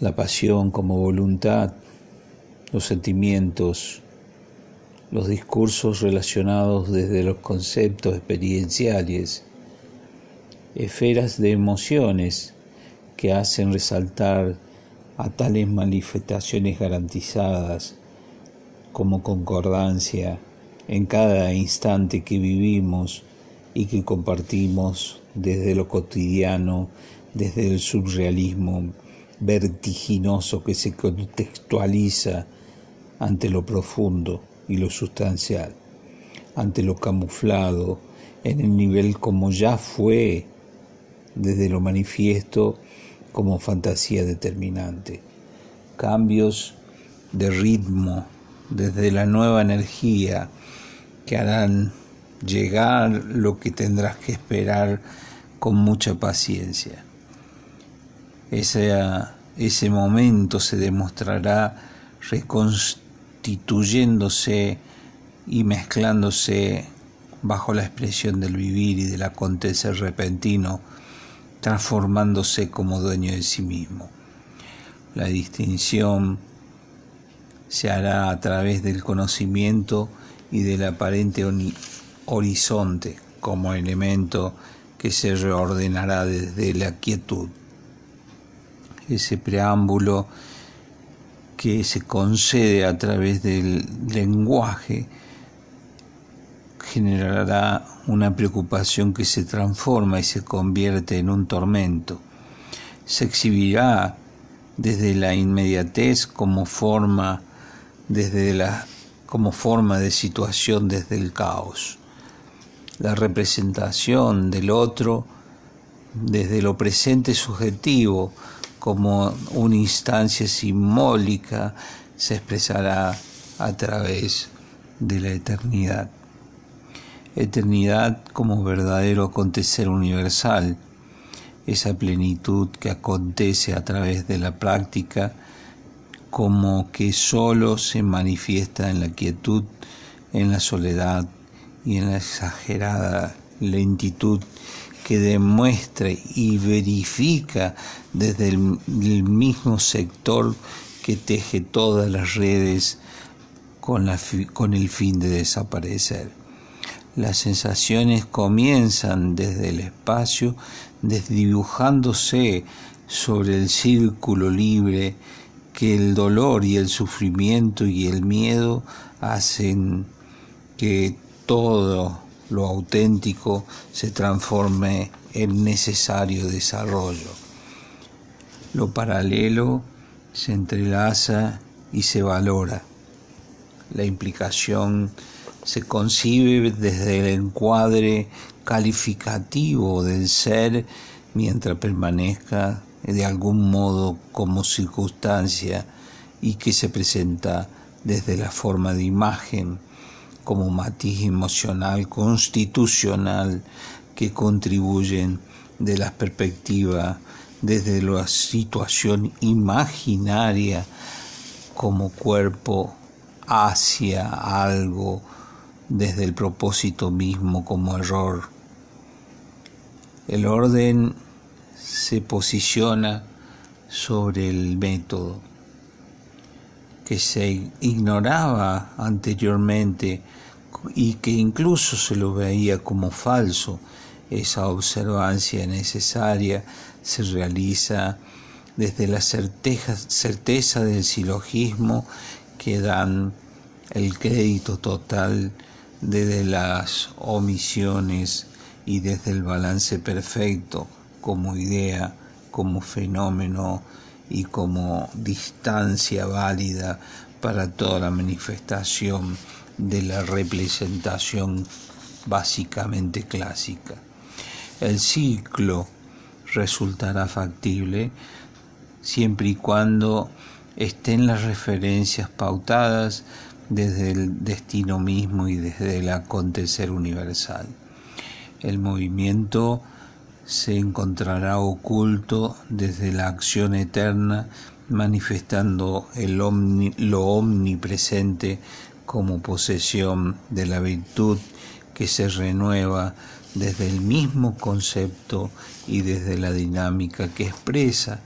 la pasión como voluntad, los sentimientos, los discursos relacionados desde los conceptos experienciales, esferas de emociones que hacen resaltar a tales manifestaciones garantizadas como concordancia en cada instante que vivimos y que compartimos desde lo cotidiano, desde el surrealismo vertiginoso que se contextualiza ante lo profundo y lo sustancial, ante lo camuflado en el nivel como ya fue desde lo manifiesto como fantasía determinante. Cambios de ritmo desde la nueva energía que harán llegar lo que tendrás que esperar con mucha paciencia. Ese, ese momento se demostrará reconstituyéndose y mezclándose bajo la expresión del vivir y del acontecer repentino transformándose como dueño de sí mismo. La distinción se hará a través del conocimiento y del aparente horizonte como elemento que se reordenará desde la quietud. Ese preámbulo que se concede a través del lenguaje generará una preocupación que se transforma y se convierte en un tormento. Se exhibirá desde la inmediatez como forma, desde la, como forma de situación desde el caos. La representación del otro desde lo presente subjetivo como una instancia simbólica se expresará a través de la eternidad. Eternidad como verdadero acontecer universal, esa plenitud que acontece a través de la práctica como que sólo se manifiesta en la quietud, en la soledad y en la exagerada lentitud que demuestra y verifica desde el, mismo sector que teje todas las redes con, la, con el fin de desaparecer. Las sensaciones comienzan desde el espacio, desdibujándose sobre el círculo libre que el dolor y el sufrimiento y el miedo hacen que todo lo auténtico se transforme en necesario desarrollo. Lo paralelo se entrelaza y se valora. La implicación se concibe desde el encuadre calificativo del ser mientras permanezca de algún modo como circunstancia y que se presenta desde la forma de imagen como matiz emocional constitucional que contribuyen de la perspectiva desde la situación imaginaria como cuerpo hacia algo desde el propósito mismo como error. El orden se posiciona sobre el método que se ignoraba anteriormente y que incluso se lo veía como falso. Esa observancia necesaria se realiza desde la certeza, del silogismo que dan el crédito total desde las omisiones y desde el balance perfecto como idea, como fenómeno y como distancia válida para toda la manifestación de la representación básicamente clásica. El ciclo resultará factible siempre y cuando estén las referencias pautadas desde el destino mismo y desde el acontecer universal. El movimiento se encontrará oculto desde la acción eterna, manifestando el lo omnipresente como posesión de la virtud que se renueva desde el mismo concepto y desde la dinámica que expresa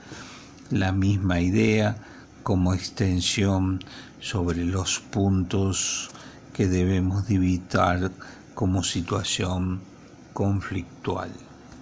la misma idea como extensión sobre los puntos que debemos divitar como situación conflictual.